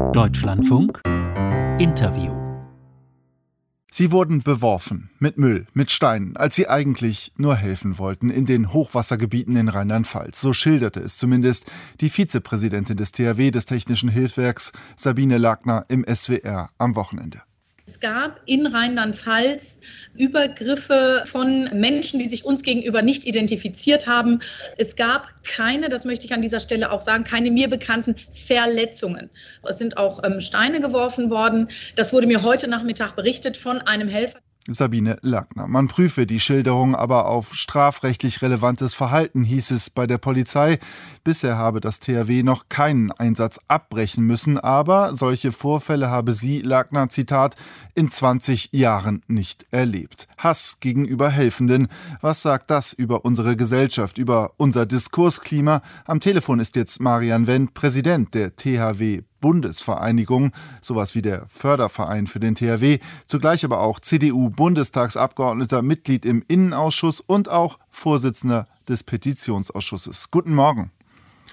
Deutschlandfunk Interview Sie wurden beworfen mit Müll, mit Steinen, als sie eigentlich nur helfen wollten in den Hochwassergebieten in Rheinland-Pfalz. So schilderte es zumindest die Vizepräsidentin des THW des Technischen Hilfswerks Sabine Lagner im SWR am Wochenende. Es gab in Rheinland-Pfalz Übergriffe von Menschen, die sich uns gegenüber nicht identifiziert haben. Es gab keine, das möchte ich an dieser Stelle auch sagen, keine mir bekannten Verletzungen. Es sind auch ähm, Steine geworfen worden. Das wurde mir heute Nachmittag berichtet von einem Helfer. Sabine Lackner. Man prüfe die Schilderung aber auf strafrechtlich relevantes Verhalten, hieß es bei der Polizei. Bisher habe das THW noch keinen Einsatz abbrechen müssen, aber solche Vorfälle habe sie, Lackner, Zitat, in 20 Jahren nicht erlebt. Hass gegenüber Helfenden. Was sagt das über unsere Gesellschaft, über unser Diskursklima? Am Telefon ist jetzt Marian Wendt, Präsident der THW Bundesvereinigung, sowas wie der Förderverein für den THW, zugleich aber auch CDU-Bundestagsabgeordneter, Mitglied im Innenausschuss und auch Vorsitzender des Petitionsausschusses. Guten Morgen.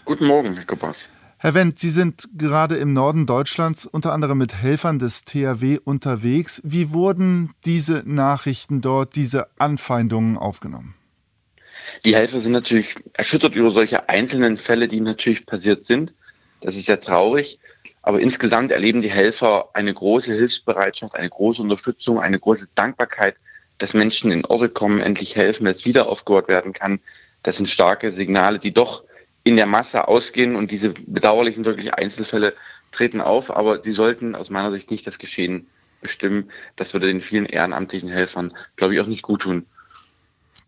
Guten Morgen, Herr Koppers. Herr Wendt, Sie sind gerade im Norden Deutschlands unter anderem mit Helfern des THW unterwegs. Wie wurden diese Nachrichten dort, diese Anfeindungen aufgenommen? Die Helfer sind natürlich erschüttert über solche einzelnen Fälle, die natürlich passiert sind. Das ist sehr traurig. Aber insgesamt erleben die Helfer eine große Hilfsbereitschaft, eine große Unterstützung, eine große Dankbarkeit, dass Menschen in Orte kommen, endlich helfen, dass wieder aufgebaut werden kann. Das sind starke Signale, die doch in der Masse ausgehen und diese bedauerlichen wirklich Einzelfälle treten auf, aber sie sollten aus meiner Sicht nicht das Geschehen bestimmen. Das würde den vielen ehrenamtlichen Helfern, glaube ich, auch nicht gut tun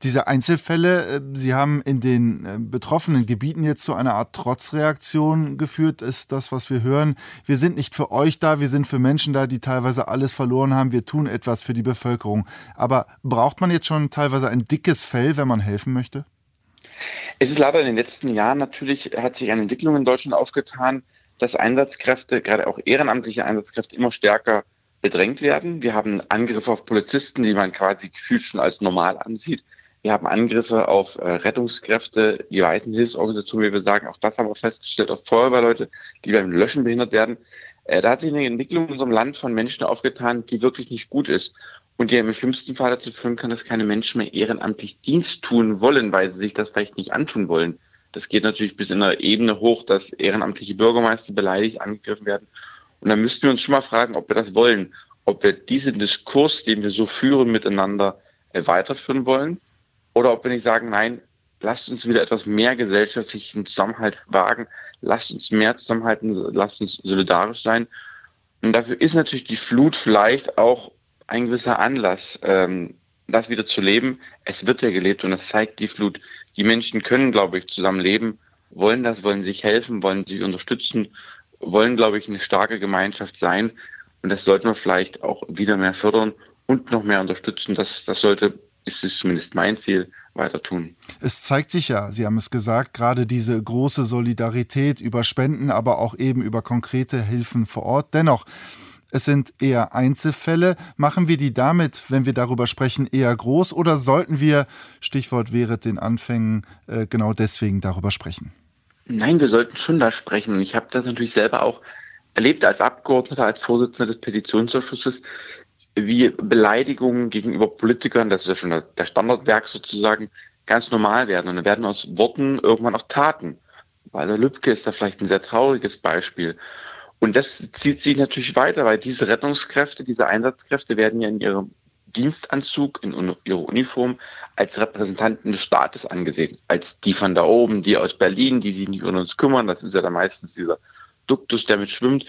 diese Einzelfälle, äh, Sie haben in den äh, betroffenen Gebieten jetzt zu einer Art Trotzreaktion geführt, ist das, was wir hören. Wir sind nicht für euch da, wir sind für Menschen da, die teilweise alles verloren haben. Wir tun etwas für die Bevölkerung. Aber braucht man jetzt schon teilweise ein dickes Fell, wenn man helfen möchte? Es ist leider in den letzten Jahren natürlich, hat sich eine Entwicklung in Deutschland aufgetan, dass Einsatzkräfte, gerade auch ehrenamtliche Einsatzkräfte, immer stärker bedrängt werden. Wir haben Angriffe auf Polizisten, die man quasi gefühlt schon als normal ansieht. Wir haben Angriffe auf äh, Rettungskräfte, die weißen Hilfsorganisationen, wie wir sagen. Auch das haben wir festgestellt, auf Feuerwehrleute, die beim Löschen behindert werden. Äh, da hat sich eine Entwicklung in unserem Land von Menschen aufgetan, die wirklich nicht gut ist. Und die im schlimmsten Fall dazu führen kann, dass keine Menschen mehr ehrenamtlich Dienst tun wollen, weil sie sich das vielleicht nicht antun wollen. Das geht natürlich bis in einer Ebene hoch, dass ehrenamtliche Bürgermeister beleidigt angegriffen werden. Und dann müssten wir uns schon mal fragen, ob wir das wollen, ob wir diesen Diskurs, den wir so führen miteinander, äh, weiterführen wollen oder ob wir nicht sagen, nein, lasst uns wieder etwas mehr gesellschaftlichen Zusammenhalt wagen, lasst uns mehr zusammenhalten, lasst uns solidarisch sein. Und dafür ist natürlich die Flut vielleicht auch ein gewisser Anlass, ähm, das wieder zu leben. Es wird ja gelebt und das zeigt die Flut. Die Menschen können, glaube ich, zusammen leben, wollen das, wollen sich helfen, wollen sich unterstützen, wollen, glaube ich, eine starke Gemeinschaft sein. Und das sollten wir vielleicht auch wieder mehr fördern und noch mehr unterstützen. Das, das sollte ist es zumindest mein Ziel, weiter tun. Es zeigt sich ja, Sie haben es gesagt, gerade diese große Solidarität über Spenden, aber auch eben über konkrete Hilfen vor Ort. Dennoch, es sind eher Einzelfälle. Machen wir die damit, wenn wir darüber sprechen, eher groß oder sollten wir, Stichwort wäre den Anfängen, äh, genau deswegen darüber sprechen? Nein, wir sollten schon da sprechen. Ich habe das natürlich selber auch erlebt als Abgeordneter, als Vorsitzender des Petitionsausschusses, wie Beleidigungen gegenüber Politikern, das ist ja schon der Standardwerk sozusagen, ganz normal werden. Und dann werden aus Worten irgendwann auch Taten. Walter Lübcke ist da vielleicht ein sehr trauriges Beispiel. Und das zieht sich natürlich weiter, weil diese Rettungskräfte, diese Einsatzkräfte werden ja in ihrem Dienstanzug, in ihrer Uniform als Repräsentanten des Staates angesehen. Als die von da oben, die aus Berlin, die sich nicht um uns kümmern. Das ist ja dann meistens dieser Duktus, der mit schwimmt.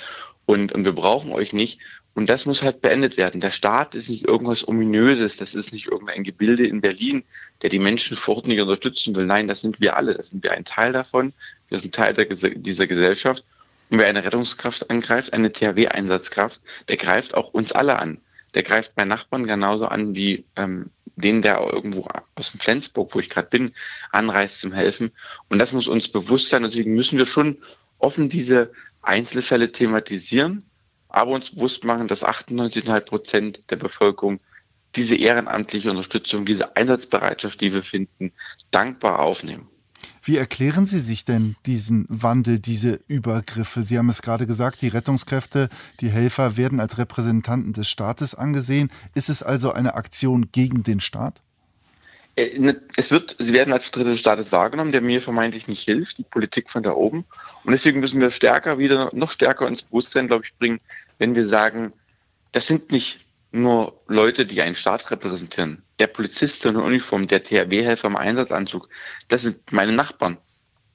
Und, und wir brauchen euch nicht. Und das muss halt beendet werden. Der Staat ist nicht irgendwas Ominöses, das ist nicht irgendein Gebilde in Berlin, der die Menschen vor Ort nicht unterstützen will. Nein, das sind wir alle, das sind wir ein Teil davon. Wir sind Teil der, dieser Gesellschaft. Und wer eine Rettungskraft angreift, eine THW-Einsatzkraft, der greift auch uns alle an. Der greift bei Nachbarn genauso an wie ähm, den, der irgendwo aus dem Flensburg, wo ich gerade bin, anreist zum Helfen. Und das muss uns bewusst sein. Deswegen müssen wir schon offen diese Einzelfälle thematisieren aber uns bewusst machen, dass 98,5 Prozent der Bevölkerung diese ehrenamtliche Unterstützung, diese Einsatzbereitschaft, die wir finden, dankbar aufnehmen. Wie erklären Sie sich denn diesen Wandel, diese Übergriffe? Sie haben es gerade gesagt, die Rettungskräfte, die Helfer werden als Repräsentanten des Staates angesehen. Ist es also eine Aktion gegen den Staat? Äh, ne, es wird, sie werden als Dritte des Staates wahrgenommen, der mir vermeintlich nicht hilft, die Politik von da oben. Und deswegen müssen wir stärker wieder, noch stärker ins Bewusstsein, glaube ich, bringen, wenn wir sagen, das sind nicht nur Leute, die einen Staat repräsentieren. Der Polizist in der Uniform, der THW-Helfer im Einsatzanzug, das sind meine Nachbarn.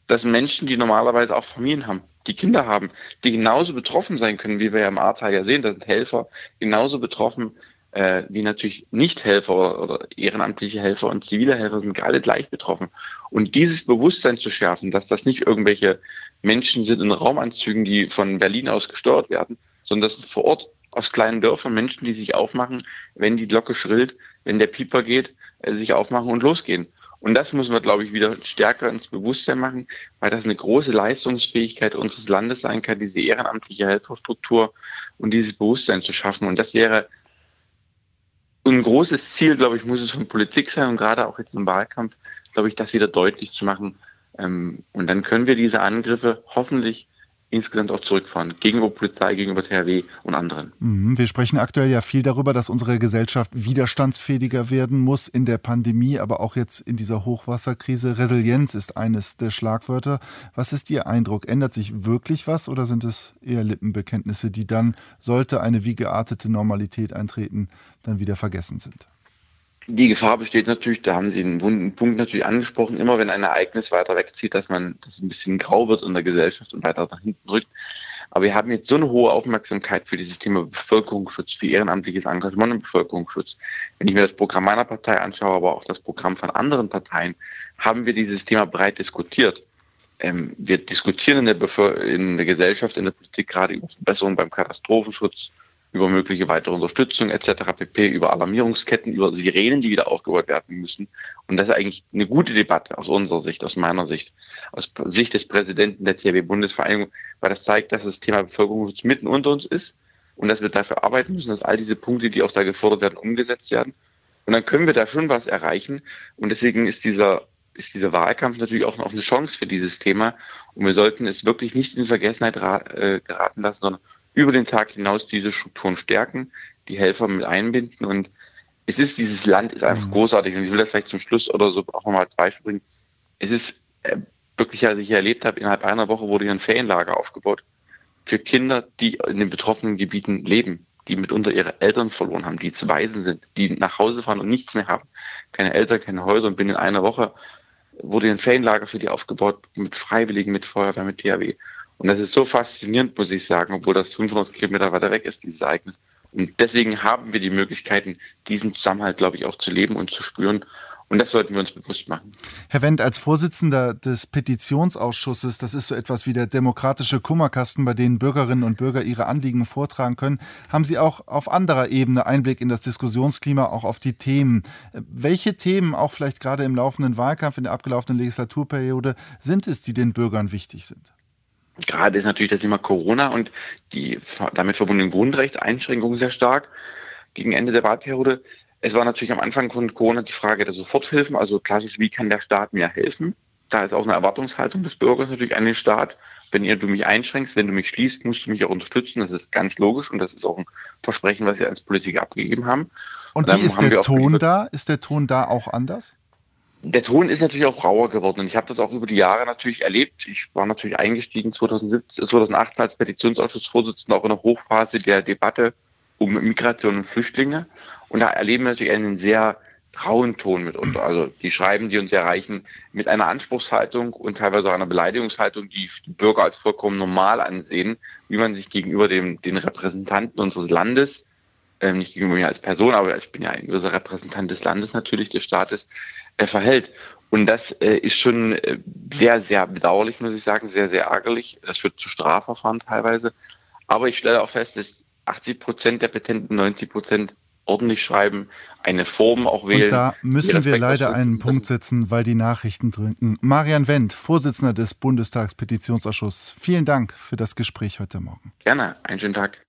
Das sind Menschen, die normalerweise auch Familien haben, die Kinder haben, die genauso betroffen sein können, wie wir ja im Ahrtal ja sehen. Das sind Helfer genauso betroffen äh, wie natürlich Nichthelfer oder ehrenamtliche Helfer und zivile Helfer sind alle gleich betroffen. Und dieses Bewusstsein zu schärfen, dass das nicht irgendwelche Menschen sind in Raumanzügen, die von Berlin aus gesteuert werden, sondern das sind vor Ort aus kleinen Dörfern Menschen, die sich aufmachen, wenn die Glocke schrillt, wenn der Pieper geht, äh, sich aufmachen und losgehen. Und das müssen wir, glaube ich, wieder stärker ins Bewusstsein machen, weil das eine große Leistungsfähigkeit unseres Landes sein kann, diese ehrenamtliche Helferstruktur und dieses Bewusstsein zu schaffen. Und das wäre ein großes Ziel, glaube ich, muss es von Politik sein und gerade auch jetzt im Wahlkampf, glaube ich, das wieder deutlich zu machen. Ähm, und dann können wir diese Angriffe hoffentlich insgesamt auch zurückfahren, gegenüber Polizei, gegenüber THW und anderen. Mhm. Wir sprechen aktuell ja viel darüber, dass unsere Gesellschaft widerstandsfähiger werden muss in der Pandemie, aber auch jetzt in dieser Hochwasserkrise. Resilienz ist eines der Schlagwörter. Was ist Ihr Eindruck? Ändert sich wirklich was oder sind es eher Lippenbekenntnisse, die dann, sollte eine wie geartete Normalität eintreten, dann wieder vergessen sind? Die Gefahr besteht natürlich, da haben Sie einen wunden Punkt natürlich angesprochen, immer wenn ein Ereignis weiter wegzieht, dass man das ein bisschen grau wird in der Gesellschaft und weiter nach hinten rückt. Aber wir haben jetzt so eine hohe Aufmerksamkeit für dieses Thema Bevölkerungsschutz, für ehrenamtliches Engagement im Bevölkerungsschutz. Wenn ich mir das Programm meiner Partei anschaue, aber auch das Programm von anderen Parteien, haben wir dieses Thema breit diskutiert. Ähm, wir diskutieren in der, in der Gesellschaft, in der Politik gerade über Verbesserungen beim Katastrophenschutz, über mögliche weitere Unterstützung etc. pp, über Alarmierungsketten, über Sirenen, die wieder aufgebaut werden müssen. Und das ist eigentlich eine gute Debatte aus unserer Sicht, aus meiner Sicht, aus Sicht des Präsidenten der THW-Bundesvereinigung, weil das zeigt, dass das Thema Bevölkerungsschutz mitten unter uns ist und dass wir dafür arbeiten müssen, dass all diese Punkte, die auch da gefordert werden, umgesetzt werden. Und dann können wir da schon was erreichen. Und deswegen ist dieser ist dieser Wahlkampf natürlich auch noch eine Chance für dieses Thema. Und wir sollten es wirklich nicht in Vergessenheit äh, geraten lassen, sondern über den Tag hinaus diese Strukturen stärken, die Helfer mit einbinden und es ist, dieses Land ist einfach mhm. großartig und ich will das vielleicht zum Schluss oder so auch nochmal als Beispiel bringen. Es ist äh, wirklich, als ich hier erlebt habe, innerhalb einer Woche wurde hier ein Ferienlager aufgebaut für Kinder, die in den betroffenen Gebieten leben, die mitunter ihre Eltern verloren haben, die zu Waisen sind, die nach Hause fahren und nichts mehr haben. Keine Eltern, keine Häuser und binnen einer Woche wurde ein Ferienlager für die aufgebaut mit Freiwilligen, mit Feuerwehr, mit THW. Und das ist so faszinierend, muss ich sagen, obwohl das 500 Kilometer weiter weg ist, dieses Ereignis. Und deswegen haben wir die Möglichkeiten, diesen Zusammenhalt, glaube ich, auch zu leben und zu spüren. Und das sollten wir uns bewusst machen. Herr Wendt, als Vorsitzender des Petitionsausschusses, das ist so etwas wie der demokratische Kummerkasten, bei dem Bürgerinnen und Bürger ihre Anliegen vortragen können, haben Sie auch auf anderer Ebene Einblick in das Diskussionsklima, auch auf die Themen. Welche Themen, auch vielleicht gerade im laufenden Wahlkampf, in der abgelaufenen Legislaturperiode, sind es, die den Bürgern wichtig sind? Gerade ist natürlich das Thema Corona und die damit verbundenen Grundrechtseinschränkungen sehr stark gegen Ende der Wahlperiode. Es war natürlich am Anfang von Corona die Frage der Soforthilfen, also klassisch, wie kann der Staat mir helfen? Da ist auch eine Erwartungshaltung des Bürgers natürlich an den Staat. Wenn ihr du mich einschränkst, wenn du mich schließt, musst du mich auch unterstützen. Das ist ganz logisch und das ist auch ein Versprechen, was wir als Politiker abgegeben haben. Und, und wie ist der Ton da? Ist der Ton da auch anders? der Ton ist natürlich auch rauer geworden und ich habe das auch über die Jahre natürlich erlebt. Ich war natürlich eingestiegen 2017, 2018 als Petitionsausschussvorsitzender auch in der Hochphase der Debatte um Migration und Flüchtlinge und da erleben wir natürlich einen sehr rauen Ton mitunter. Also die Schreiben, die uns erreichen, mit einer Anspruchshaltung und teilweise auch einer Beleidigungshaltung, die Bürger als vollkommen normal ansehen, wie man sich gegenüber dem, den Repräsentanten unseres Landes ähm, nicht gegenüber mir als Person, aber ich bin ja ein gewisser Repräsentant des Landes natürlich, des Staates, äh, verhält. Und das äh, ist schon äh, sehr, sehr bedauerlich, muss ich sagen, sehr, sehr ärgerlich. Das führt zu Strafverfahren teilweise. Aber ich stelle auch fest, dass 80 Prozent der Petenten, 90 Prozent ordentlich schreiben, eine Form auch wählen. Und da müssen wir leider einen Punkt setzen, weil die Nachrichten drücken. Marian Wendt, Vorsitzender des Bundestagspetitionsausschusses, vielen Dank für das Gespräch heute Morgen. Gerne, einen schönen Tag.